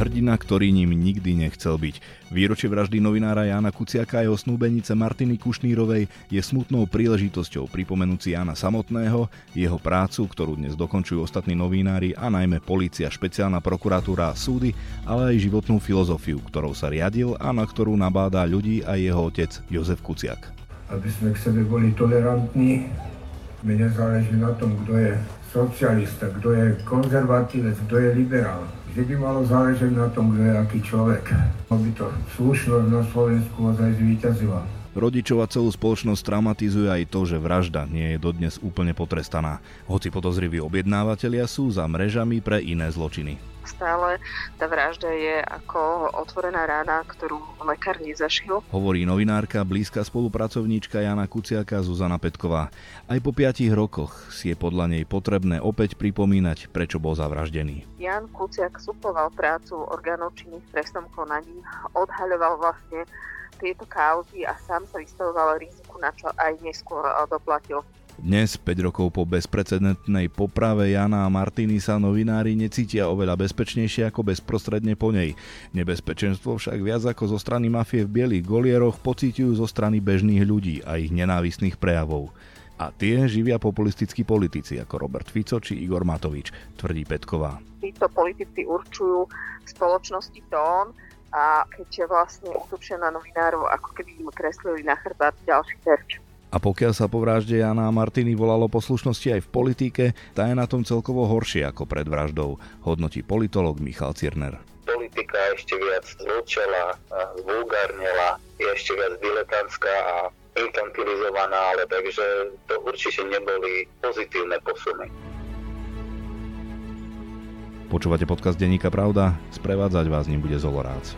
Hrdina, ktorý ním nikdy nechcel byť. Výročie vraždy novinára Jana Kuciaka a jeho snúbenice Martiny Kušnírovej je smutnou príležitosťou pripomenúci Jana samotného, jeho prácu, ktorú dnes dokončujú ostatní novinári a najmä policia, špeciálna prokuratúra a súdy, ale aj životnú filozofiu, ktorou sa riadil a na ktorú nabádá ľudí aj jeho otec Jozef Kuciak. Aby sme k sebe boli tolerantní, mne záleží na tom, kto je socialista, kto je konzervatívec, kto je liberál. By malo záležať na tom, je aký človek. Aby to slušnosť na Slovensku ozaj zvýťazila. Rodičov a celú spoločnosť traumatizuje aj to, že vražda nie je dodnes úplne potrestaná. Hoci podozriví objednávateľia sú za mrežami pre iné zločiny stále tá vražda je ako otvorená rána, ktorú lekár nezašil. Hovorí novinárka, blízka spolupracovníčka Jana Kuciaka Zuzana Petková. Aj po piatich rokoch si je podľa nej potrebné opäť pripomínať, prečo bol zavraždený. Jan Kuciak suploval prácu orgánov činných v trestnom konaní, odhaľoval vlastne tieto kauzy a sám sa vystavoval riziku, na čo aj neskôr doplatil. Dnes, 5 rokov po bezprecedentnej poprave Jana a Martiny sa novinári necítia oveľa bezpečnejšie ako bezprostredne po nej. Nebezpečenstvo však viac ako zo strany mafie v bielých golieroch pocítujú zo strany bežných ľudí a ich nenávistných prejavov. A tie živia populistickí politici ako Robert Fico či Igor Matovič, tvrdí Petková. Títo politici určujú v spoločnosti tón a keď vlastne útočia novinárov, ako keby im kreslili na chrbát ďalší terč. A pokiaľ sa po vražde Jana a Martiny volalo poslušnosti aj v politike, tá je na tom celkovo horšie ako pred vraždou, hodnotí politolog Michal Cirner. Politika ešte viac zlučela, zvulgárnela, je ešte viac diletantská a infantilizovaná, ale takže to určite neboli pozitívne posuny. Počúvate podcast Denníka Pravda? Sprevádzať vás ním bude Zolorác.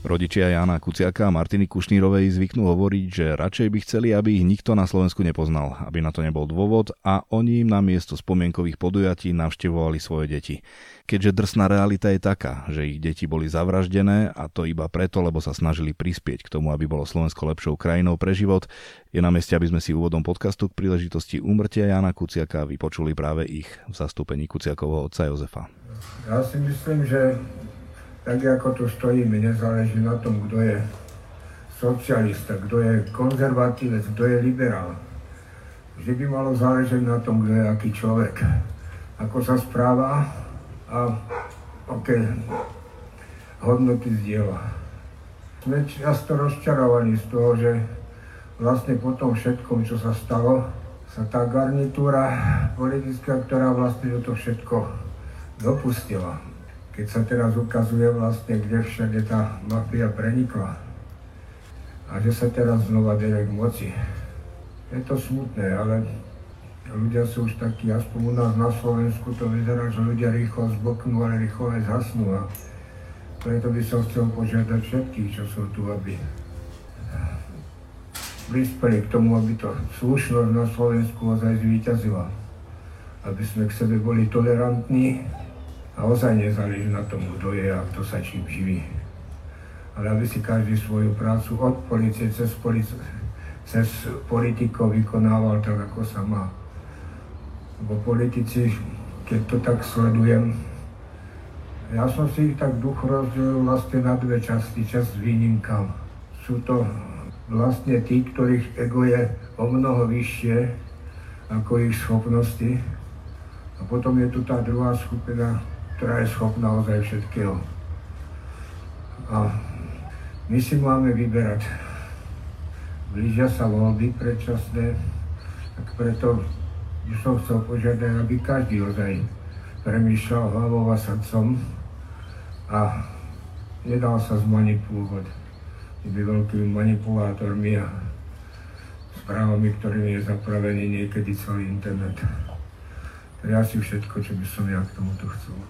Rodičia Jana Kuciaka a Martiny Kušnírovej zvyknú hovoriť, že radšej by chceli, aby ich nikto na Slovensku nepoznal, aby na to nebol dôvod a oni im na miesto spomienkových podujatí navštevovali svoje deti. Keďže drsná realita je taká, že ich deti boli zavraždené a to iba preto, lebo sa snažili prispieť k tomu, aby bolo Slovensko lepšou krajinou pre život, je na mieste, aby sme si úvodom podcastu k príležitosti úmrtia Jana Kuciaka vypočuli práve ich v zastúpení Kuciakovho otca Jozefa. Ja si myslím, že tak ako tu stojíme, nezáleží na tom, kto je socialista, kto je konzervatívec, kto je liberál. Vždy by malo záležať na tom, kto je aký človek, ako sa správa a aké hodnoty zdieľa. Sme často rozčarovaní z toho, že vlastne po tom všetkom, čo sa stalo, sa tá garnitúra politická, ktorá vlastne toho všetko dopustila, keď sa teraz ukazuje vlastne, kde všade tá mafia prenikla a že sa teraz znova deje k moci. Je to smutné, ale ľudia sú už takí, aspoň u nás na Slovensku to vyzerá, že ľudia rýchlo zboknú, ale rýchlo aj zhasnú. A preto by som chcel požiadať všetkých, čo sú tu, aby prispeli k tomu, aby to slušnosť na Slovensku ozaj zvýťazila. Aby sme k sebe boli tolerantní, a ozaj nezáleží na tom, kto je a kto sa čím živí. Ale aby si každý svoju prácu od policie cez, policie, cez politikov vykonával tak, ako sa má. Lebo politici, keď to tak sledujem, ja som si ich tak duch rozdelil vlastne na dve časti, časť s výnimkám. Sú to vlastne tí, ktorých ego je o mnoho vyššie ako ich schopnosti. A potom je tu tá druhá skupina, ktorá je schopná ozaj všetkého. A my si máme vyberať. Blížia sa voľby predčasné, tak preto by som chcel požiadať, aby každý ozaj premýšľal hlavou a srdcom a nedal sa zmanipulovať tými veľkými manipulátormi a správami, ktorými je zapravený niekedy celý internet. To je asi všetko, čo by som ja k tomuto chcel.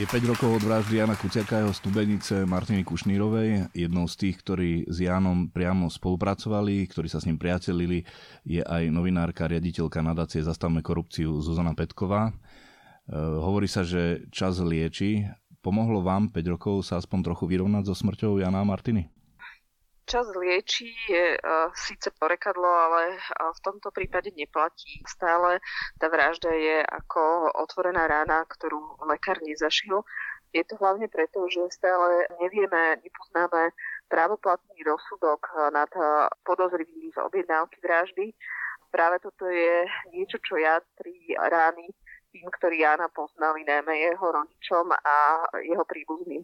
Je 5 rokov od vraždy Jana Kuciaka jeho stubenice Martiny Kušnírovej. Jednou z tých, ktorí s Jánom priamo spolupracovali, ktorí sa s ním priatelili, je aj novinárka, riaditeľka nadácie Zastavme korupciu Zuzana Petková. E, hovorí sa, že čas lieči. Pomohlo vám 5 rokov sa aspoň trochu vyrovnať so smrťou Jana a Martiny? Čas lieči je uh, síce porekadlo, ale uh, v tomto prípade neplatí. Stále tá vražda je ako otvorená rána, ktorú lekár nezašil. Je to hlavne preto, že stále nevieme, nepoznáme právoplatný rozsudok nad podozrivými z objednávky vraždy. Práve toto je niečo, čo jadrí rány tým, ktorí Jana poznali, najmä jeho rodičom a jeho príbuzným.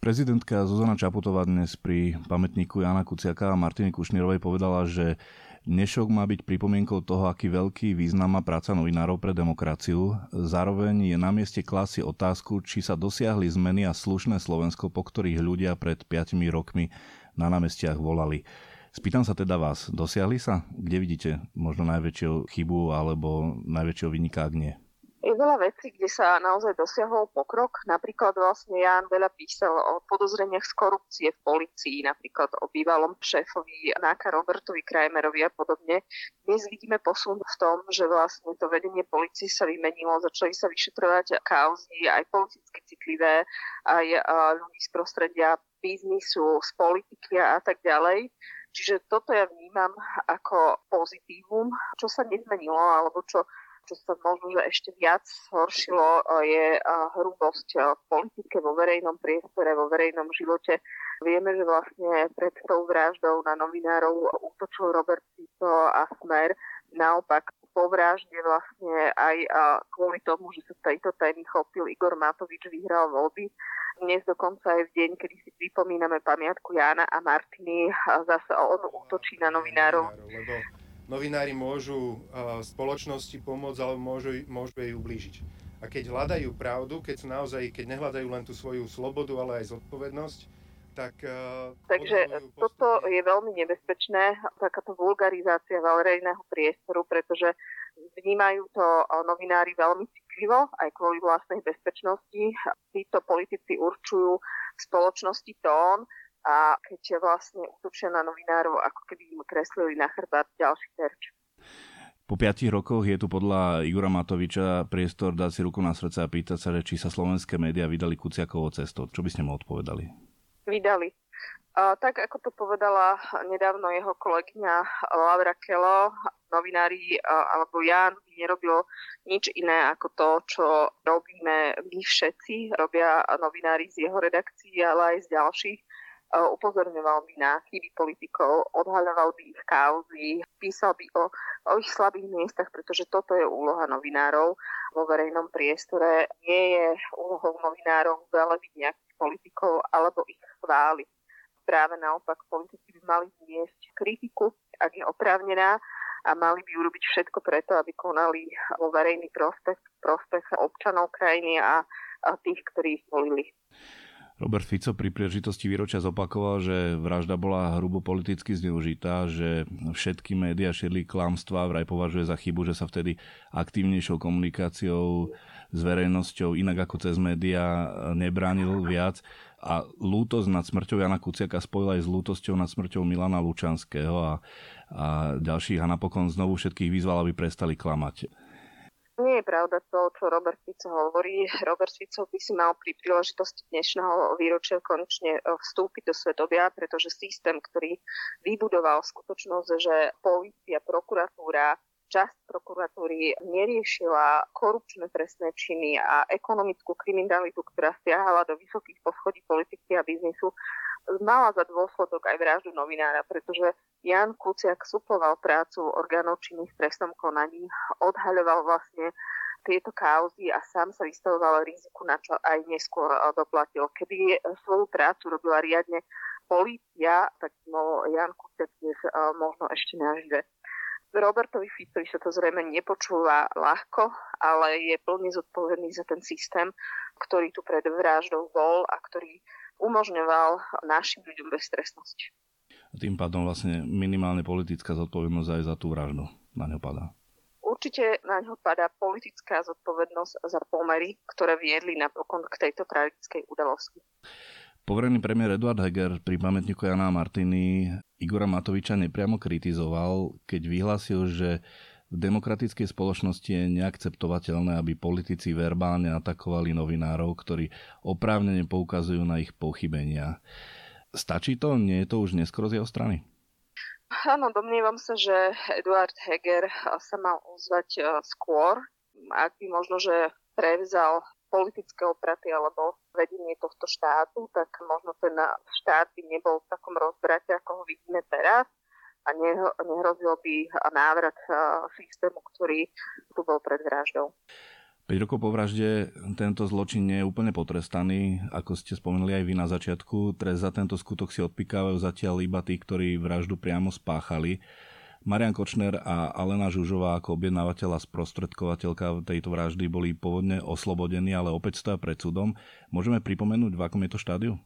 Prezidentka Zuzana Čaputová dnes pri pamätníku Jana Kuciaka a Martiny Kušnírovej povedala, že dnešok má byť pripomienkou toho, aký veľký význam má práca novinárov pre demokraciu. Zároveň je na mieste klasy otázku, či sa dosiahli zmeny a slušné Slovensko, po ktorých ľudia pred 5 rokmi na námestiach volali. Spýtam sa teda vás, dosiahli sa? Kde vidíte možno najväčšiu chybu alebo najväčšieho vyniká, ak nie? Je veľa vecí, kde sa naozaj dosiahol pokrok. Napríklad vlastne Jan veľa písal o podozreniach z korupcie v policii, napríklad o bývalom šéfovi Náka Robertovi Kramerovi a podobne. Dnes vidíme posun v tom, že vlastne to vedenie policie sa vymenilo, začali sa vyšetrovať kauzy, aj politicky citlivé, aj ľudí z prostredia biznisu, z politiky a tak ďalej. Čiže toto ja vnímam ako pozitívum, čo sa nezmenilo, alebo čo čo sa možno, že ešte viac zhoršilo, je hrubosť v politike, vo verejnom priestore, vo verejnom živote. Vieme, že vlastne pred tou vraždou na novinárov útočil Robert Fico a Smer. Naopak po vražde vlastne aj kvôli tomu, že sa tejto témy chopil Igor Matovič, vyhral voľby. Dnes dokonca aj v deň, kedy si pripomíname pamiatku Jána a Martiny, zase on útočí na novinárov. Novinári môžu spoločnosti pomôcť, ale môžu, môžu jej ublížiť. A keď hľadajú pravdu, keď sú naozaj, keď nehľadajú len tú svoju slobodu, ale aj zodpovednosť, tak... Takže toto je veľmi nebezpečné, takáto vulgarizácia verejného priestoru, pretože vnímajú to novinári veľmi citlivo, aj kvôli vlastnej bezpečnosti. Títo politici určujú spoločnosti tón, a keď vlastne útočia na novinárov, ako keby im kreslili na chrbát ďalší terč. Po piatich rokoch je tu podľa Igora Matoviča priestor dať si ruku na srdce a pýtať sa, či sa slovenské médiá vydali Kuciakovou cestou. Čo by ste mu odpovedali? Vydali. A, tak ako to povedala nedávno jeho kolegyňa Laura Kelo, novinári alebo by nerobil nič iné ako to, čo robíme my všetci. Robia novinári z jeho redakcií, ale aj z ďalších upozorňoval by na chyby politikov, odhaľoval by ich kauzy, písal by o, o ich slabých miestach, pretože toto je úloha novinárov vo verejnom priestore. Nie je úlohou novinárov velebiť nejakých politikov alebo ich chváliť. Práve naopak, politici by mali zniesť kritiku, ak je oprávnená, a mali by urobiť všetko preto, aby konali vo verejný prospech, prospech občanov krajiny a, a tých, ktorí ich volili. Robert Fico pri príležitosti výročia zopakoval, že vražda bola hrubo politicky zneužitá, že všetky médiá šírili klamstvá, vraj považuje za chybu, že sa vtedy aktívnejšou komunikáciou s verejnosťou inak ako cez médiá nebránil viac a lútosť nad smrťou Jana Kuciaka spojila aj s lútosťou nad smrťou Milana Lučanského a, a ďalších a napokon znovu všetkých vyzval, aby prestali klamať. Nie je pravda to, čo Robert Fico hovorí. Robert Fico by si mal pri príležitosti dnešného výročia konečne e, vstúpiť do svetovia, pretože systém, ktorý vybudoval skutočnosť, že policia, prokuratúra, časť prokuratúry neriešila korupčné trestné činy a ekonomickú kriminalitu, ktorá stiahala do vysokých poschodí politiky a biznisu, mala za dôsledok aj vraždu novinára, pretože Jan Kuciak suploval prácu orgánov činných v trestnom konaní, odhaľoval vlastne tieto kauzy a sám sa vystavoval riziku, na čo aj neskôr eh, doplatil. Keby svoju prácu robila riadne polícia, tak bol Jan Kuciak dnes eh, možno ešte nažive. Robertovi Ficovi sa to zrejme nepočúva ľahko, ale je plne zodpovedný za ten systém, ktorý tu pred vraždou bol a ktorý umožňoval našim ľuďom beztrestnosť. A tým pádom vlastne minimálne politická zodpovednosť aj za tú vraždu na ňo padá. Určite na ňo padá politická zodpovednosť za pomery, ktoré viedli napokon k tejto tragickej udalosti. Poverený premiér Eduard Heger pri pamätníku Jana Martiny Igora Matoviča nepriamo kritizoval, keď vyhlásil, že v demokratickej spoločnosti je neakceptovateľné, aby politici verbálne atakovali novinárov, ktorí oprávnene poukazujú na ich pochybenia. Stačí to? Nie je to už neskoro z jeho strany? Áno, domnievam sa, že Eduard Heger sa mal ozvať skôr, ak by možno, že prevzal politické opraty alebo vedenie tohto štátu, tak možno ten štát by nebol v takom rozbrate, ako ho vidíme teraz a nehrozil by návrat e, systému, ktorý tu bol pred vraždou. 5 rokov po vražde tento zločin nie je úplne potrestaný, ako ste spomenuli aj vy na začiatku. Trest za tento skutok si odpikávajú zatiaľ iba tí, ktorí vraždu priamo spáchali. Marian Kočner a Alena Žužová ako objednávateľ a sprostredkovateľka tejto vraždy boli pôvodne oslobodení, ale opäť stoja pred súdom. Môžeme pripomenúť, v akom je to štádiu?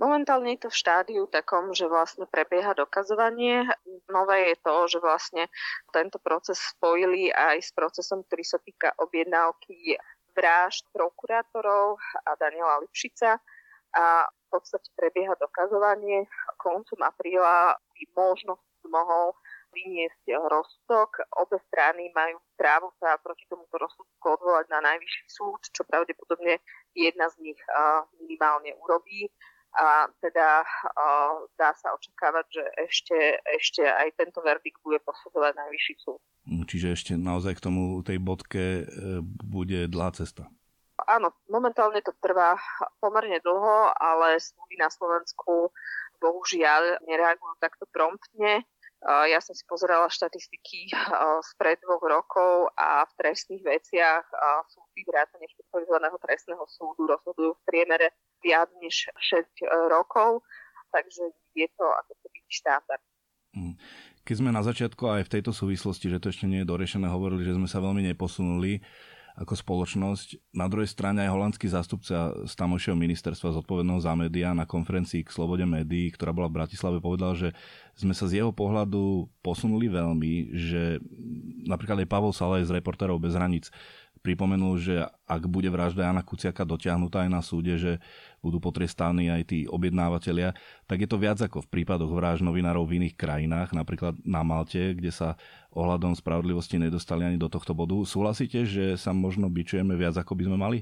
Momentálne je to v štádiu takom, že vlastne prebieha dokazovanie. Nové je to, že vlastne tento proces spojili aj s procesom, ktorý sa týka objednávky vražd prokurátorov a Daniela Lipšica a v podstate prebieha dokazovanie. Koncom apríla by možno mohol vyniesť rozsudok. Obe strany majú právo sa proti tomuto rozsudku odvolať na najvyšší súd, čo pravdepodobne jedna z nich minimálne urobí a teda dá sa očakávať, že ešte, ešte aj tento verdikt bude posudzovať najvyšší súd. Mm, čiže ešte naozaj k tomu tej bodke e, bude dlhá cesta. Áno, momentálne to trvá pomerne dlho, ale súdy na Slovensku bohužiaľ nereagujú takto promptne. Ja som si pozerala štatistiky spred dvoch rokov a v trestných veciach súdy vrátane špecializovaného trestného súdu rozhodujú v priemere viac než 6 e, rokov, takže je to ako keby štátard. Mm. Keď sme na začiatku aj v tejto súvislosti, že to ešte nie je dorešené, hovorili, že sme sa veľmi neposunuli ako spoločnosť. Na druhej strane aj holandský zástupca z tamojšieho ministerstva zodpovedného za médiá na konferencii k slobode médií, ktorá bola v Bratislave, povedal, že sme sa z jeho pohľadu posunuli veľmi, že napríklad aj Pavel Salaj z Reportérov bez hraníc pripomenul, že ak bude vražda Jana Kuciaka dotiahnutá aj na súde, že budú potrestaní aj tí objednávateľia, tak je to viac ako v prípadoch vražd novinárov v iných krajinách, napríklad na Malte, kde sa ohľadom spravodlivosti nedostali ani do tohto bodu. Súhlasíte, že sa možno byčujeme viac, ako by sme mali?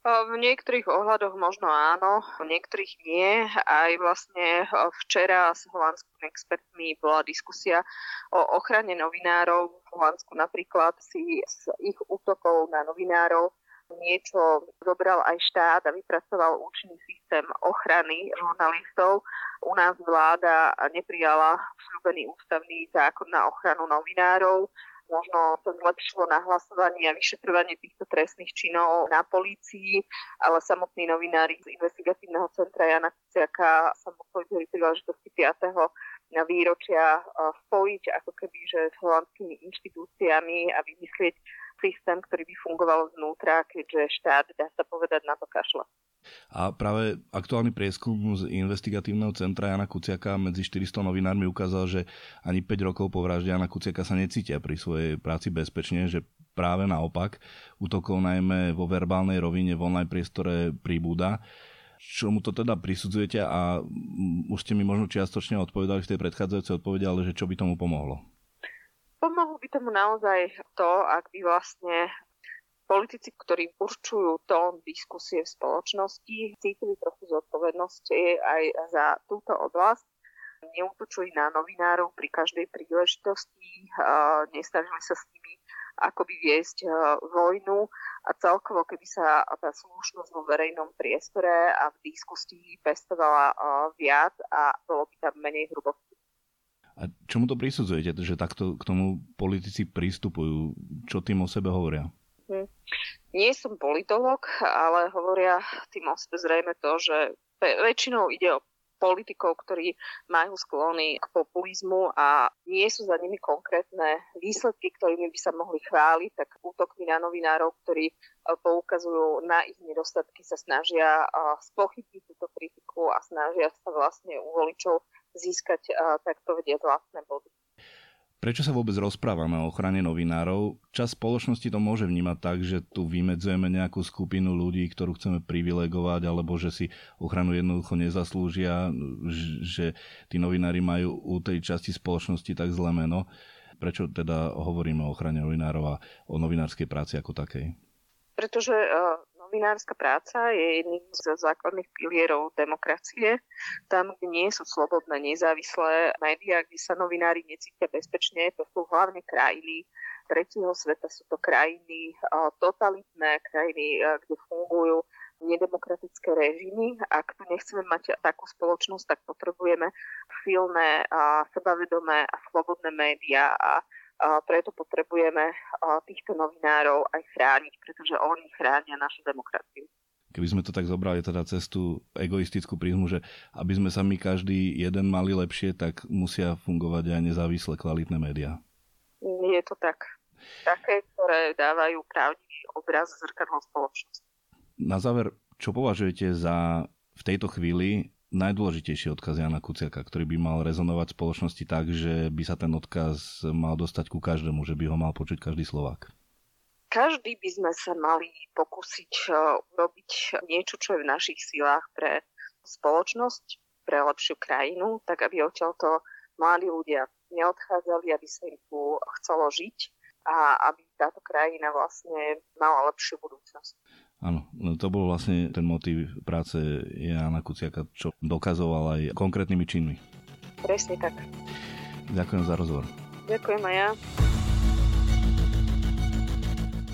V niektorých ohľadoch možno áno, v niektorých nie. Aj vlastne včera s holandskými expertmi bola diskusia o ochrane novinárov. V Holandsku napríklad si z ich útokov na novinárov niečo zobral aj štát a vypracoval účinný systém ochrany žurnalistov. U nás vláda neprijala slúbený ústavný zákon na ochranu novinárov možno sa zlepšilo nahlasovanie a vyšetrovanie týchto trestných činov na polícii, ale samotní novinári z investigatívneho centra Jana Kuciaka sa museli pri príležitosti 5. na výročia spojiť ako keby že s holandskými inštitúciami a vymyslieť systém, ktorý by fungoval znútra, keďže štát, dá sa povedať, na to kašle. A práve aktuálny prieskum z investigatívneho centra Jana Kuciaka medzi 400 novinármi ukázal, že ani 5 rokov po vražde Jana Kuciaka sa necítia pri svojej práci bezpečne, že práve naopak útokov najmä vo verbálnej rovine v online priestore pribúda. Čomu to teda prisudzujete a už ste mi možno čiastočne odpovedali v tej predchádzajúcej odpovede, ale že čo by tomu pomohlo? Pomohlo by tomu naozaj to, ak by vlastne politici, ktorí určujú tón diskusie v spoločnosti, cítili trochu zodpovednosti aj za túto oblasť. Neútočili na novinárov pri každej príležitosti, nesnažili sa s nimi akoby viesť vojnu a celkovo, keby sa tá slušnosť vo verejnom priestore a v diskusii pestovala viac a bolo by tam menej hrubosti a čomu to prisudzujete, že takto k tomu politici pristupujú? Čo tým o sebe hovoria? Hm. Nie som politolog, ale hovoria tým o sebe zrejme to, že väčšinou ide o politikov, ktorí majú sklony k populizmu a nie sú za nimi konkrétne výsledky, ktorými by sa mohli chváliť, tak útokmi na novinárov, ktorí e, poukazujú na ich nedostatky, sa snažia e, spochybniť túto kritiku a snažia sa vlastne u voličov získať, tak povediať, vlastné body. Prečo sa vôbec rozprávame o ochrane novinárov? Čas spoločnosti to môže vnímať tak, že tu vymedzujeme nejakú skupinu ľudí, ktorú chceme privilegovať, alebo že si ochranu jednoducho nezaslúžia, že tí novinári majú u tej časti spoločnosti tak zlé meno. Prečo teda hovoríme o ochrane novinárov a o novinárskej práci ako takej? Pretože uh, Novinárska práca je jedným z základných pilierov demokracie. Tam, kde nie sú slobodné, nezávislé médiá, kde sa novinári necítia bezpečne, to sú hlavne krajiny tretieho sveta, sú to krajiny totalitné, krajiny, kde fungujú nedemokratické režimy. Ak tu nechceme mať takú spoločnosť, tak potrebujeme silné, sebavedomé a slobodné médiá a a preto potrebujeme týchto novinárov aj chrániť, pretože oni chránia našu demokraciu. Keby sme to tak zobrali teda cez tú egoistickú prízmu, že aby sme sa my každý jeden mali lepšie, tak musia fungovať aj nezávislé kvalitné médiá. Je to tak. Také, ktoré dávajú pravdivý obraz zrkadlo spoločnosti. Na záver, čo považujete za v tejto chvíli najdôležitejší odkaz Jana Kuciaka, ktorý by mal rezonovať v spoločnosti tak, že by sa ten odkaz mal dostať ku každému, že by ho mal počuť každý Slovák? Každý by sme sa mali pokúsiť e, urobiť niečo, čo je v našich silách pre spoločnosť, pre lepšiu krajinu, tak aby odtiaľto mladí ľudia neodchádzali, aby sa im tu chcelo žiť a aby táto krajina vlastne mala lepšiu budúcnosť. Áno, no to bol vlastne ten motív práce Jana Kuciaka, čo dokazoval aj konkrétnymi činmi. Presne tak. Ďakujem za rozhovor. Ďakujem aj ja.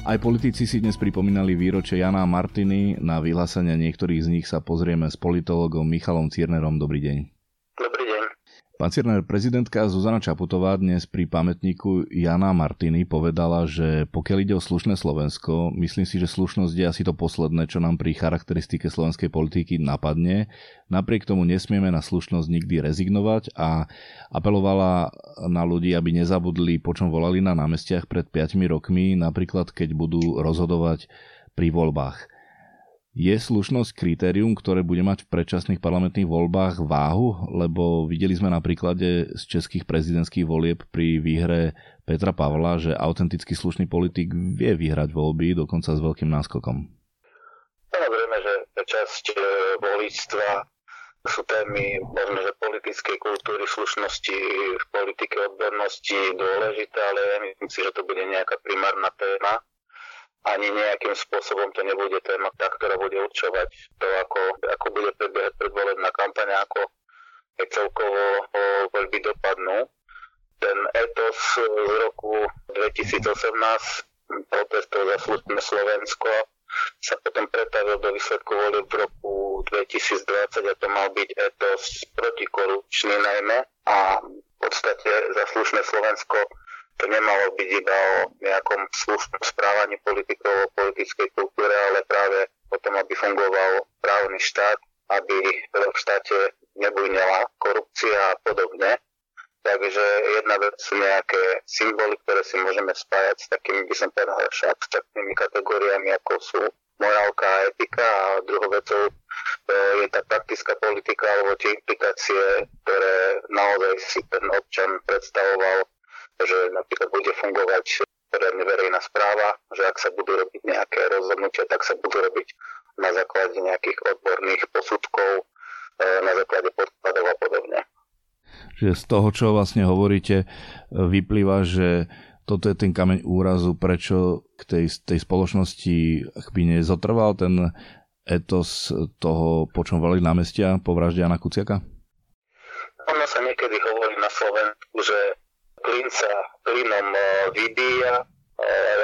Aj politici si dnes pripomínali výročie Jana a Martiny. Na vyhlásenia niektorých z nich sa pozrieme s politologom Michalom Ciernerom. Dobrý deň. Pán Cirner, prezidentka Zuzana Čaputová dnes pri pamätníku Jana Martiny povedala, že pokiaľ ide o slušné Slovensko, myslím si, že slušnosť je asi to posledné, čo nám pri charakteristike slovenskej politiky napadne. Napriek tomu nesmieme na slušnosť nikdy rezignovať a apelovala na ľudí, aby nezabudli, po čom volali na námestiach pred 5 rokmi, napríklad keď budú rozhodovať pri voľbách. Je slušnosť kritérium, ktoré bude mať v predčasných parlamentných voľbách váhu? Lebo videli sme na príklade z českých prezidentských volieb pri výhre Petra Pavla, že autenticky slušný politik vie vyhrať voľby, dokonca s veľkým náskokom. Samozrejme, že časť e, voličstva sú témy možno, že politickej kultúry, slušnosti v politike odbornosti dôležité, ale ja myslím si, že to bude nejaká primárna téma ani nejakým spôsobom to nebude téma, tá, ktorá bude určovať to, ako, ako bude prebiehať predvolebná kampaň, ako aj celkovo voľby dopadnú. Ten etos z roku 2018 protestov za slušné Slovensko sa potom pretavil do výsledku volieb v roku 2020 a to mal byť etos protikorupčný najmä a v podstate za slušné Slovensko to nemalo byť iba o nejakom slušnom správaní politikov, o politickej kultúre, ale práve o tom, aby fungoval právny štát, aby v štáte nebujnela korupcia a podobne. Takže jedna vec sú nejaké symboly, ktoré si môžeme spájať s takými, by som povedal, abstraktnými kategóriami, ako sú morálka a etika a druhou vecou e, je tá praktická politika alebo tie implikácie, ktoré naozaj si ten občan predstavoval že napríklad bude fungovať poriadne verejná správa, že ak sa budú robiť nejaké rozhodnutia, tak sa budú robiť na základe nejakých odborných posudkov, e, na základe podkladov a podobne. Že z toho, čo vlastne hovoríte, e, vyplýva, že toto je ten kameň úrazu, prečo k tej, tej spoločnosti by nezotrval ten etos toho, po čom volili námestia po vražde Jana Kuciaka? Ono sa niekedy hovorí na Slovensku, že plyn sa plynom e, vybíja.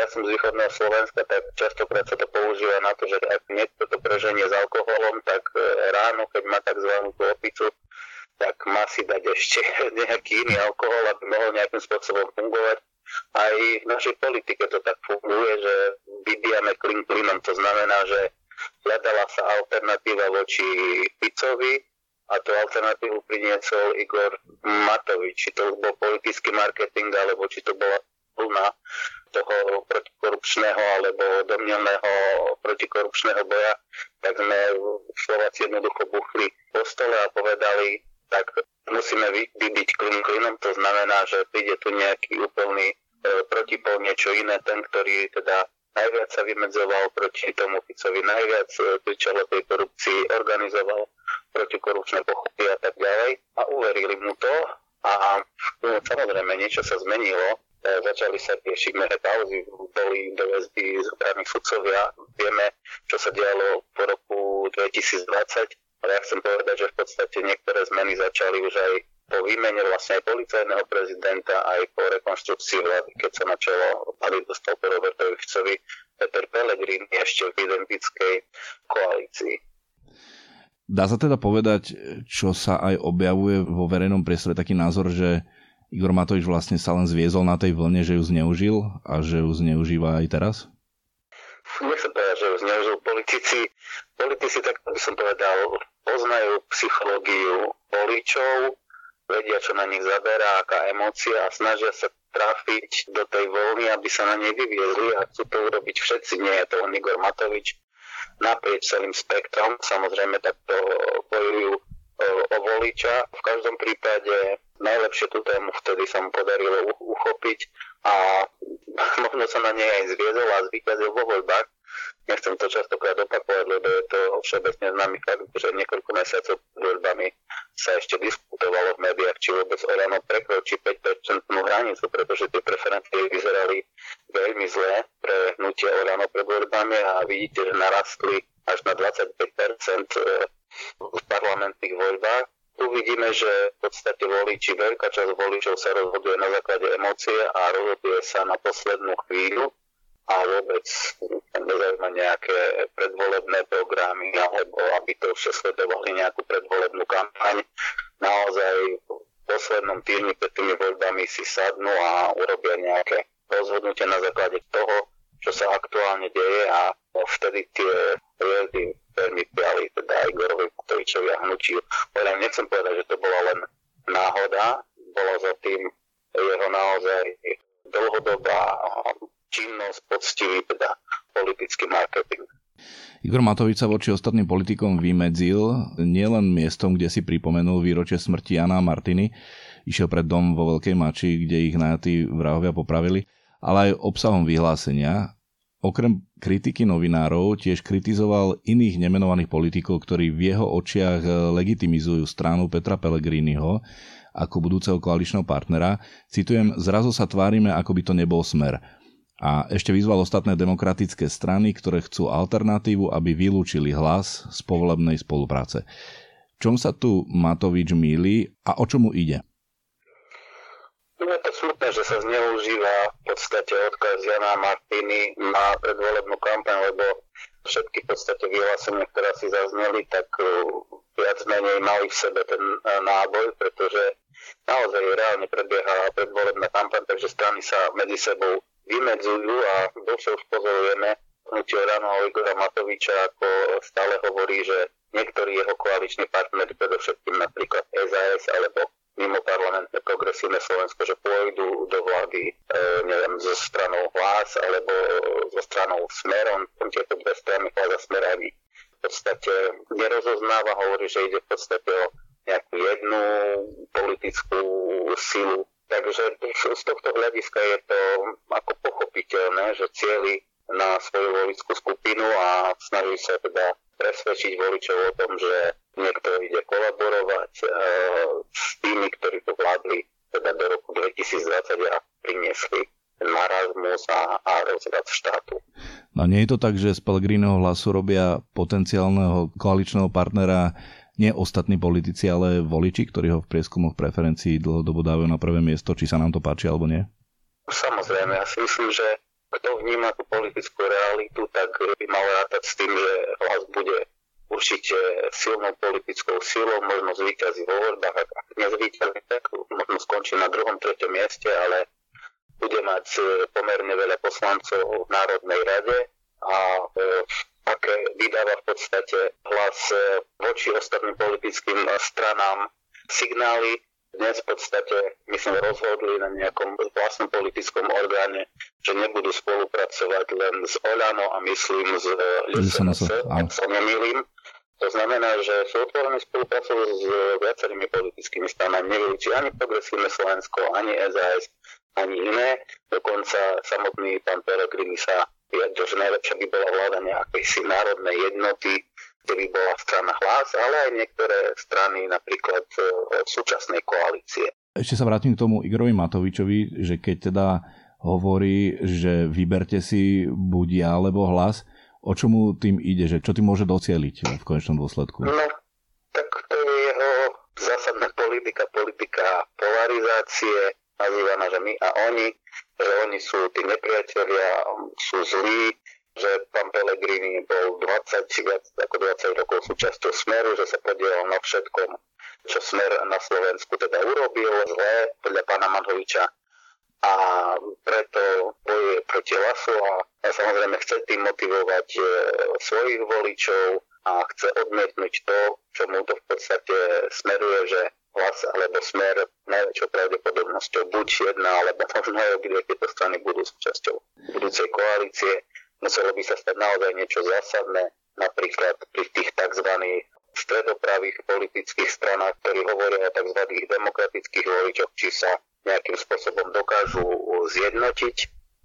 Ja som z východného Slovenska, tak častokrát sa to používa na to, že ak niekto to preženie s alkoholom, tak e, ráno, keď má tzv. opicu, tak má si dať ešte nejaký iný alkohol, aby mohol nejakým spôsobom fungovať. Aj v našej politike to tak funguje, že vybíjame klin plynom. To znamená, že hľadala sa alternatíva voči Ficovi, a tú alternatívu priniesol Igor Matovič. Či to bol politický marketing, alebo či to bola plná toho protikorupčného alebo domnelného protikorupčného boja, tak sme Slováci jednoducho buchli po stole a povedali, tak musíme vybiť klin klinom, to znamená, že príde tu nejaký úplný e, protipol, niečo iné, ten, ktorý teda najviac sa vymedzoval proti tomu Ficovi, najviac kričal o tej korupcii, organizoval protikorupčné pochopy a tak ďalej a uverili mu to a no, samozrejme niečo sa zmenilo. začali sa tie šikmé pauzy, boli do väzby zobraní sudcovia. Vieme, čo sa dialo po roku 2020, ale ja chcem povedať, že v podstate niektoré zmeny začali už aj po výmene vlastne aj policajného prezidenta, aj po rekonštrukcii vlády, keď sa na čelo vlády dostal po Robertovi Ficovi Peter Pellegrini ešte v identickej koalícii. Dá sa teda povedať, čo sa aj objavuje vo verejnom priestore, taký názor, že Igor Matovič vlastne sa len zviezol na tej vlne, že ju zneužil a že ju zneužíva aj teraz? Nechcem povedať, že ju zneužil politici. Politici, tak by som povedal, poznajú psychológiu voličov, vedia, čo na nich zaberá, aká emócia a snažia sa trafiť do tej voľny, aby sa na nej vyviezli a chcú to urobiť všetci. Nie je to len Igor Matovič, naprieč celým spektrom. Samozrejme takto bojujú o, o voliča. V každom prípade najlepšie tú tému vtedy sa mu podarilo uchopiť a možno sa na nej aj zviezol a zvýťazil vo voľbách. Nechcem to častokrát opakovať, lebo je to všeobecne známy fakt, že niekoľko mesiacov pred voľbami sa ešte diskutovalo v médiách, či vôbec Olano prekročí 5% hranicu, pretože tie preferencie vyzerali veľmi zlé pre hnutie Olano pred voľbami a vidíte, že narastli až na 25% e, v parlamentných voľbách. Tu vidíme, že v podstate voliči, veľká časť voličov sa rozhoduje na základe emócie a rozhoduje sa na poslednú chvíľu a vôbec nezaujíma nejaké predvolebné programy alebo aby to už sledovali nejakú predvolebnú kampaň. Naozaj v poslednom týždni pred tými voľbami si sadnú a urobia nejaké rozhodnutie na základe toho, čo sa aktuálne deje a vtedy tie hviezdy veľmi piali, teda Igorovi Kutovičovi a hnutiu. Len nechcem povedať, že to bola len náhoda, bola za tým jeho naozaj dlhodobá činnosť, poctivý teda politický marketing. Igor Matovič sa voči ostatným politikom vymedzil nielen miestom, kde si pripomenul výročie smrti Jana a Martiny, išiel pred dom vo Veľkej Mači, kde ich najatí vrahovia popravili, ale aj obsahom vyhlásenia. Okrem kritiky novinárov tiež kritizoval iných nemenovaných politikov, ktorí v jeho očiach legitimizujú stranu Petra Pellegriniho ako budúceho koaličného partnera. Citujem, zrazu sa tvárime, ako by to nebol smer a ešte vyzval ostatné demokratické strany, ktoré chcú alternatívu, aby vylúčili hlas z povolebnej spolupráce. Čom sa tu Matovič míli a o čomu ide? No je to smutné, že sa zneužíva v podstate odkaz Jana Martiny na predvolebnú kampaň, lebo všetky v podstate vyhlásenia, ktoré si zazneli, tak uh, viac menej mali v sebe ten uh, náboj, pretože naozaj reálne prebieha predvolebná kampaň, takže strany sa medzi sebou vymedzujú a dlhšie už pozorujeme. Hnutie a Igora Matoviča, ako stále hovorí, že niektorí jeho koaliční partnery, predovšetkým napríklad SAS alebo mimo parlamentné progresívne Slovensko, že pôjdu do vlády, e, neviem, so stranou hlas alebo so stranou smerom, tieto dve strany hlas a smer v podstate nerozoznáva, hovorí, že ide v podstate o nejakú jednu politickú silu Takže z tohto hľadiska je to ako pochopiteľné, že cieli na svoju volickú skupinu a snaží sa teda presvedčiť voličov o tom, že niekto ide kolaborovať e, s tými, ktorí to vládli teda do roku 2020 a priniesli marazmus a, a rozvrat štátu. No nie je to tak, že z Pellegriniho hlasu robia potenciálneho koaličného partnera nie ostatní politici, ale voliči, ktorí ho v prieskumoch preferencií dlhodobo dávajú na prvé miesto, či sa nám to páči alebo nie? Samozrejme, ja si myslím, že kto vníma tú politickú realitu, tak by mal rátať s tým, že hlas bude určite silnou politickou silou, možno zvýťazí vo voľbách, ak nezvýťazí, tak možno skončí na druhom, treťom mieste, ale bude mať pomerne veľa poslancov v Národnej rade a e, aké vydáva v podstate hlas e, voči ostatným politickým e, stranám signály. Dnes v podstate, myslím, rozhodli na nejakom vlastnom politickom orgáne, že nebudú spolupracovať len s Olano a myslím s LSNS, ak sa nemýlim. To znamená, že sú otvorení spolupracovať s viacerými politickými stranami. Nevylúči ani Progresívne Slovensko, ani SAS, ani iné. Dokonca samotný pán Peregrini sa vyjadril, že najlepšia by bola vláda nejakej si národnej jednoty, kde by bola strana hlas, ale aj niektoré strany napríklad e, súčasnej koalície. Ešte sa vrátim k tomu Igorovi Matovičovi, že keď teda hovorí, že vyberte si buď ja alebo hlas, o čomu tým ide, že čo tým môže docieliť v konečnom dôsledku? No, tak to je jeho zásadná politika, politika polarizácie, nazývaná, že my a oni, že oni sú tí nepriatelia, sú zlí, že pán Pellegrini bol 20, viac ako 20 rokov súčasťou Smeru, že sa podielal na všetkom, čo Smer na Slovensku teda urobil zlé podľa pána Manhoviča a preto bojuje proti hlasu a, samozrejme chce tým motivovať e, svojich voličov a chce odmietnúť to, čo mu to v podstate smeruje, že hlas alebo smer najväčšou pravdepodobnosťou buď jedna alebo možno obidve tieto strany budú súčasťou budúcej koalície. Muselo by sa stať naozaj niečo zásadné, napríklad pri tých tzv. stredopravých politických stranách, ktorí hovoria o tzv. demokratických voličoch, či sa nejakým spôsobom dokážu zjednotiť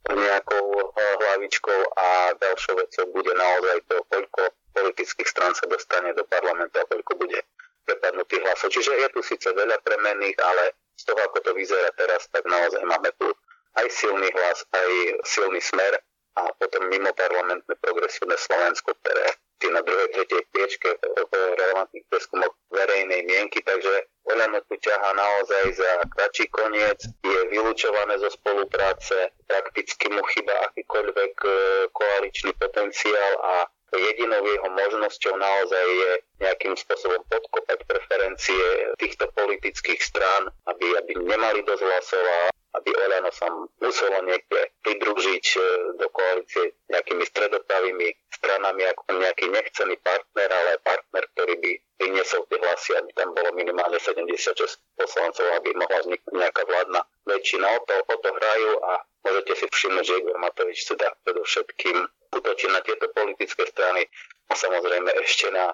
nejakou eh, hlavičkou a ďalšou vecou bude naozaj to, koľko politických strán sa dostane do parlamentu a koľko bude prepadnutých hlasov. Čiže je tu síce veľa premenných, ale z toho, ako to vyzerá teraz, tak naozaj máme tu aj silný hlas, aj silný smer a potom mimo parlamentné progresívne Slovensko, ktoré tí na druhej, tretej priečke relevantných preskumov verejnej mienky, takže Oľano tu ťaha naozaj za kratší koniec, je vylúčované zo spolupráce, prakticky mu chyba akýkoľvek e, koaličný potenciál a jedinou jeho možnosťou naozaj je nejakým spôsobom podkopať preferencie týchto politických strán, aby, aby nemali dosť hlasov a aby Olano sa muselo niekde pridružiť e, do koalície nejakými stredopravými stranami ako nejaký nechcený partner, ale partner, ktorý by priniesol tie hlasy, aby tam bolo minimálne 76 poslancov, aby mohla vzniknúť nejaká vládna väčšina. O to, o to hrajú a môžete si všimnúť, že Igor Matovič teda predovšetkým útočí na tieto politické strany a samozrejme ešte na,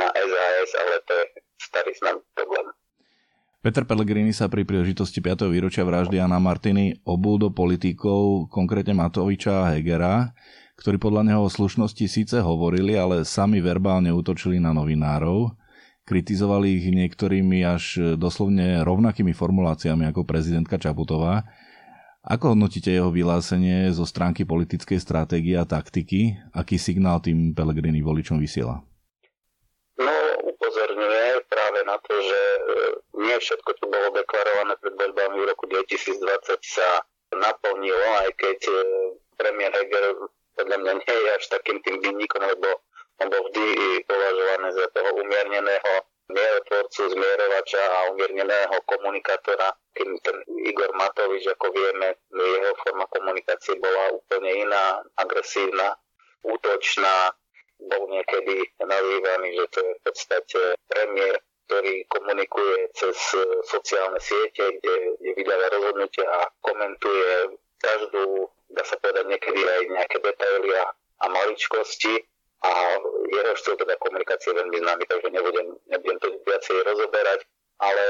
na SAS, ale to je starý známy problém. Peter Pellegrini sa pri príležitosti 5. výročia vraždy Anna Martiny obul do politikov, konkrétne Matoviča a Hegera, ktorí podľa neho o slušnosti síce hovorili, ale sami verbálne útočili na novinárov. Kritizovali ich niektorými až doslovne rovnakými formuláciami ako prezidentka Čaputová. Ako hodnotíte jeho vyhlásenie zo stránky politickej stratégie a taktiky? Aký signál tým Pellegrini voličom vysiela? No, upozorňuje práve na to, že nie všetko, čo bolo deklarované pred voľbami v roku 2020 sa naplnilo, aj keď e, premiér Heger podľa mňa nie je až takým tým vinníkom, lebo on bol vždy považovaný za toho umierneného mierotvorcu, zmierovača a umierneného komunikátora, kým ten Igor Matovič, ako vieme, jeho forma komunikácie bola úplne iná, agresívna, útočná, bol niekedy nazývaný, že to je v podstate premiér ktorý komunikuje cez e, sociálne siete, kde, kde vydáva rozhodnutia a komentuje každú, dá sa povedať, niekedy aj nejaké detaily a, a maličkosti. A jeho štýl teda komunikácie je veľmi známy, takže nebudem, nebudem to viacej rozoberať, ale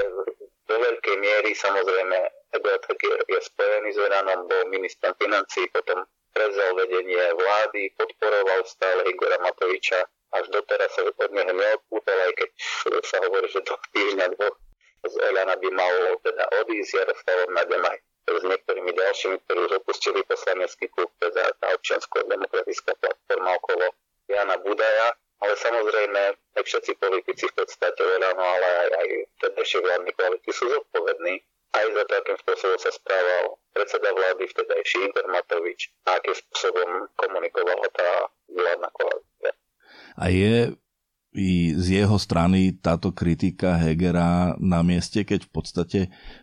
do veľkej miery samozrejme Eduard je, je spojený s Veranom, bol ministrom financí, potom prevzal vedenie vlády, podporoval stále Igora Matoviča až doteraz sa od neho neodpútal, aj keď sa hovorí, že do týždňa dvoch z Elana by mal teda odísť Jaroslavom Nadem aj s niektorými ďalšími, ktorí už opustili poslanecký klub, teda tá občiansko-demokratická platforma okolo Jana Budaja. Ale samozrejme, aj všetci politici v podstate Elano, ale aj, aj vtedajšie vládni koalíci sú zodpovední aj za to, akým spôsobom sa správal predseda vlády, vtedajší Igor Matovič a akým spôsobom komunikovala tá vládna koalícia. A je i z jeho strany táto kritika Hegera na mieste, keď v podstate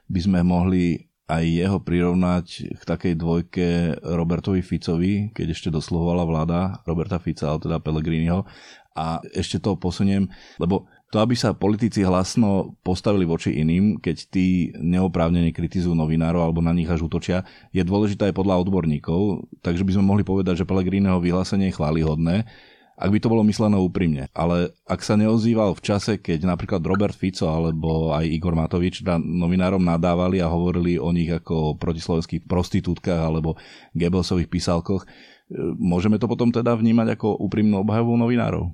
by sme mohli aj jeho prirovnať k takej dvojke Robertovi Ficovi, keď ešte doslovovala vláda Roberta Fica, ale teda Pellegriniho. A ešte to posuniem, lebo to, aby sa politici hlasno postavili voči iným, keď tí neoprávnene kritizujú novinárov alebo na nich až útočia, je dôležité aj podľa odborníkov. Takže by sme mohli povedať, že Pellegriniho vyhlásenie je chválihodné ak by to bolo myslené úprimne. Ale ak sa neozýval v čase, keď napríklad Robert Fico alebo aj Igor Matovič novinárom nadávali a hovorili o nich ako o protislovenských prostitútkach alebo Gebelsových písalkoch, e, môžeme to potom teda vnímať ako úprimnú obhajovu novinárov?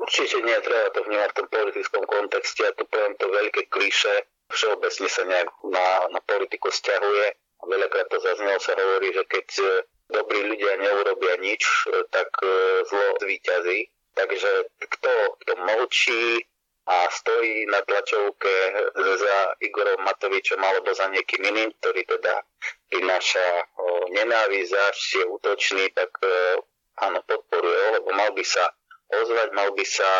Určite nie, treba to vnímať v tom politickom kontexte, ja to poviem to veľké kliše, všeobecne sa nejak na, na politiku stiahuje. Veľakrát to zaznelo sa hovorí, že keď e, dobrí ľudia neurobia nič, e, tak e, zlo zvýťazí. Takže kto, kto mlčí a stojí na tlačovke za Igorom Matovičom alebo za niekým iným, ktorý teda prináša nenávisť, je útočný, tak áno, podporuje, lebo mal by sa ozvať, mal by sa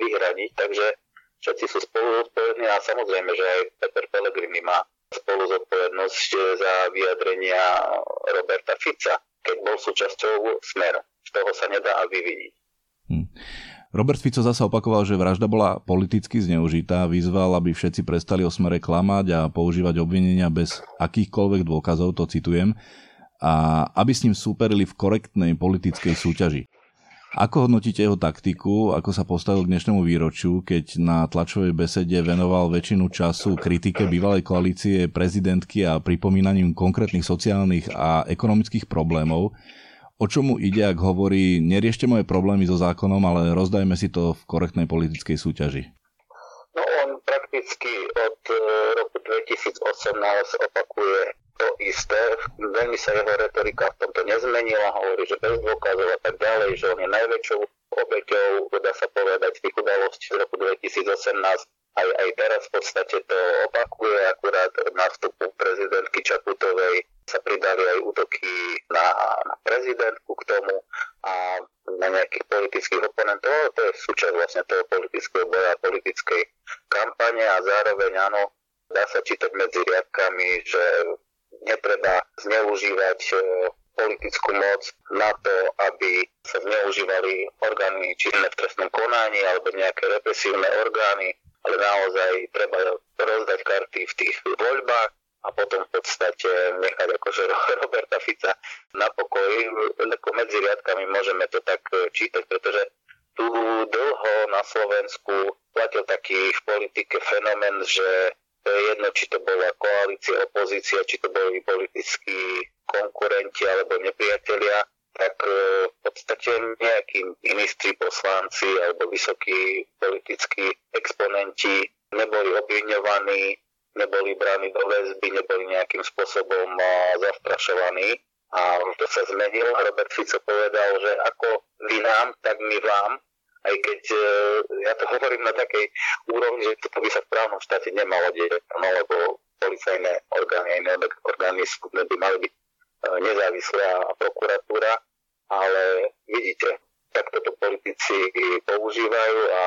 vyhradiť. Takže všetci sú spolu a samozrejme, že aj Peter Pellegrini má spolu zodpovednosť za vyjadrenia Roberta Fica, keď bol súčasťou smeru. Z toho sa nedá vyviniť. Hm. Robert Fico zasa opakoval, že vražda bola politicky zneužitá, vyzval, aby všetci prestali o smere klamať a používať obvinenia bez akýchkoľvek dôkazov, to citujem, a aby s ním súperili v korektnej politickej súťaži. Ako hodnotíte jeho taktiku, ako sa postavil k dnešnému výročiu, keď na tlačovej besede venoval väčšinu času kritike bývalej koalície prezidentky a pripomínaním konkrétnych sociálnych a ekonomických problémov? O čomu ide, ak hovorí, neriešte moje problémy so zákonom, ale rozdajme si to v korektnej politickej súťaži? No on prakticky od e, roku 2018 opakuje to isté. Veľmi sa jeho retorika v tomto nezmenila, hovorí, že bez dôkazov a tak ďalej, že on je najväčšou obeťou, dá sa povedať, tých udalostí z roku 2018. Aj, aj teraz v podstate to opakuje, akurát od nástupu prezidentky Čaputovej sa pridali aj útoky na, na prezidentku k tomu a na nejakých politických oponentov, ale to je súčasť vlastne toho politického boja, politickej kampane a zároveň áno, dá sa čítať medzi riadkami, že netreba zneužívať e, politickú moc na to, aby sa zneužívali orgány činné v trestnom konaní alebo nejaké represívne orgány, ale naozaj treba rozdať karty v tých voľbách a potom v podstate nechať akože Roberta Fica na pokoji. Medzi riadkami môžeme to tak e, čítať, pretože tu dlho na Slovensku platil taký v politike fenomén, že to je jedno, či to bola koalícia, opozícia, či to boli politickí konkurenti alebo nepriatelia, tak e, v podstate nejakí ministri, poslanci alebo vysokí politickí exponenti neboli obviňovaní, neboli bráni do väzby, neboli nejakým spôsobom zastrašovaní. A to sa zmenilo. Robert Fico povedal, že ako vy nám, tak my vám aj keď e, ja to hovorím na takej úrovni, že to by sa v právnom štáte nemalo deť, no lebo policajné orgány a iné orgány by mali byť e, nezávislé a prokuratúra, ale vidíte, takto to politici používajú a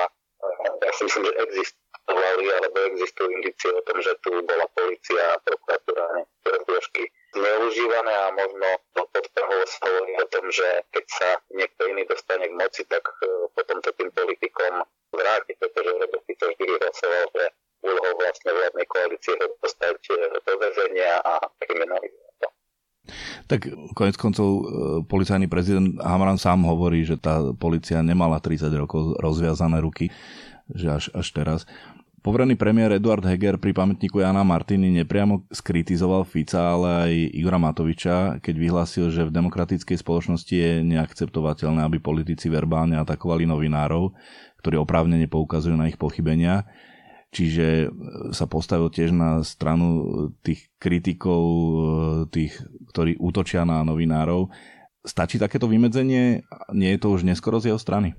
ja si myslím, že existovali alebo existujú indície o tom, že tu bola policia a prokuratúra niektoré zložky zneužívané a možno to podtrhol sa hovorí o tom, že keď sa niekto iný dostane k moci, tak e, potom to tým politikom vráti, pretože Robert Fico vždy vyhlasoval, že úlohou vlastne vládnej koalície je dostať e, do väzenia a kriminalizovať to. Tak konec koncov e, policajný prezident Hamran sám hovorí, že tá policia nemala 30 rokov rozviazané ruky, že až, až teraz. Poverený premiér Eduard Heger pri pamätníku Jana Martiny nepriamo skritizoval Fica, ale aj Igora Matoviča, keď vyhlásil, že v demokratickej spoločnosti je neakceptovateľné, aby politici verbálne atakovali novinárov, ktorí oprávnene poukazujú na ich pochybenia. Čiže sa postavil tiež na stranu tých kritikov, tých, ktorí útočia na novinárov. Stačí takéto vymedzenie? Nie je to už neskoro z jeho strany?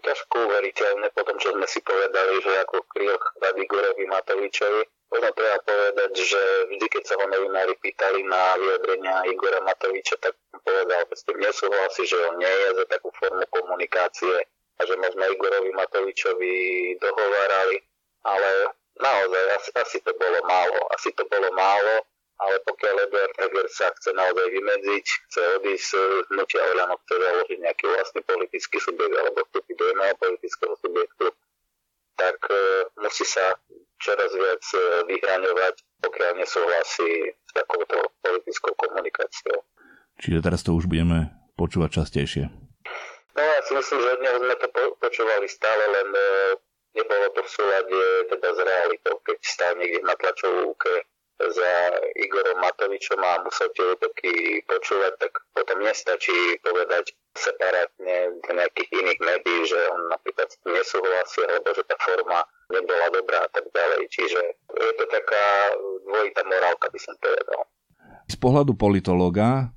Ťažko uveriteľné po tom, čo sme si povedali, že ako krioch rady Igorovi Matovičovi. Možno treba povedať, že vždy, keď sa ho novinári pýtali na vyjadrenia Igora Matoviča, tak povedal, že s tým nesúhlasí, že on nie je za takú formu komunikácie a že možno Igorovi Matovičovi dohovárali, ale naozaj asi, asi to bolo málo. Asi to bolo málo ale pokiaľ Eduard Heger sa chce naozaj vymedziť, chce odísť z hnutia Oľano, chce založiť nejaký vlastný politický subjekt alebo vstúpiť do iného politického subjektu, tak e, musí sa čoraz viac e, vyhraňovať, pokiaľ nesúhlasí s takouto politickou komunikáciou. Čiže teraz to už budeme počúvať častejšie. No ja si myslím, že dnes sme to počúvali stále, len e, nebolo to v súlade teda s realitou, keď stál niekde na tlačovke za Igorom Matovičom a musel tie útoky počúvať, tak potom nestačí povedať separátne v nejakých iných médií, že on napríklad nesúhlasí, alebo že tá forma nebola dobrá a tak ďalej. Čiže je to taká dvojitá morálka, by som povedal. Z pohľadu politológa,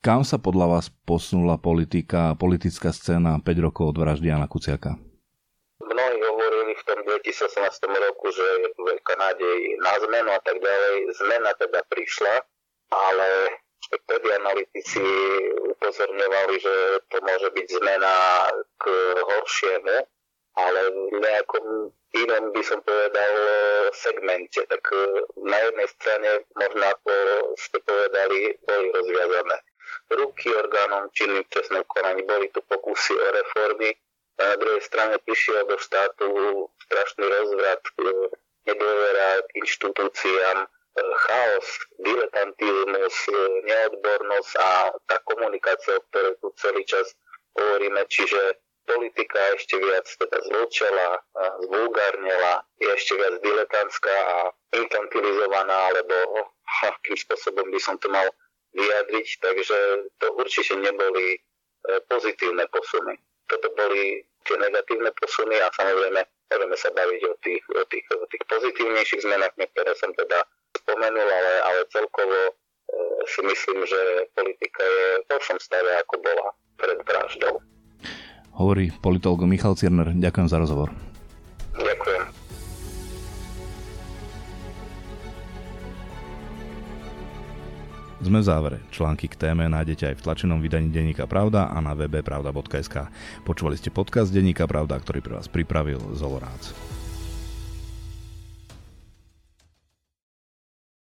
kam sa podľa vás posunula politika, politická scéna 5 rokov od vraždy Jana Kuciaka? Mnohí hovorili v tom 2018 roku, že je tu veľká nádej na zmenu a tak ďalej. Zmena teda prišla, ale vtedy analytici upozorňovali, že to môže byť zmena k horšiemu, ale v nejakom inom by som povedal segmente. Tak na jednej strane možno ako ste povedali, boli rozviazané ruky orgánom činným trestnom konaní, boli tu pokusy o reformy, na druhej strane prišiel do štátu strašný rozvrat, e, nedôvera k inštitúciám, e, chaos, diletantizmus, e, neodbornosť a tá komunikácia, o ktorej tu celý čas hovoríme, čiže politika ešte viac teda zvlčela, zvulgárnela, je ešte viac diletantská a infantilizovaná, alebo akým spôsobom by som to mal vyjadriť, takže to určite neboli pozitívne posuny toto boli tie negatívne posuny a samozrejme môžeme sa baviť o tých, o tých, o tých pozitívnejších zmenách, ktoré som teda spomenul, ale, ale celkovo e, si myslím, že politika je v tom stave, ako bola pred vraždou. Hovorí politolog Michal Cirner. Ďakujem za rozhovor. Ďakujem. Sme v závere. Články k téme nájdete aj v tlačenom vydaní Denníka Pravda a na webe pravda.sk. Počúvali ste podcast Denníka Pravda, ktorý pre vás pripravil Zolorác.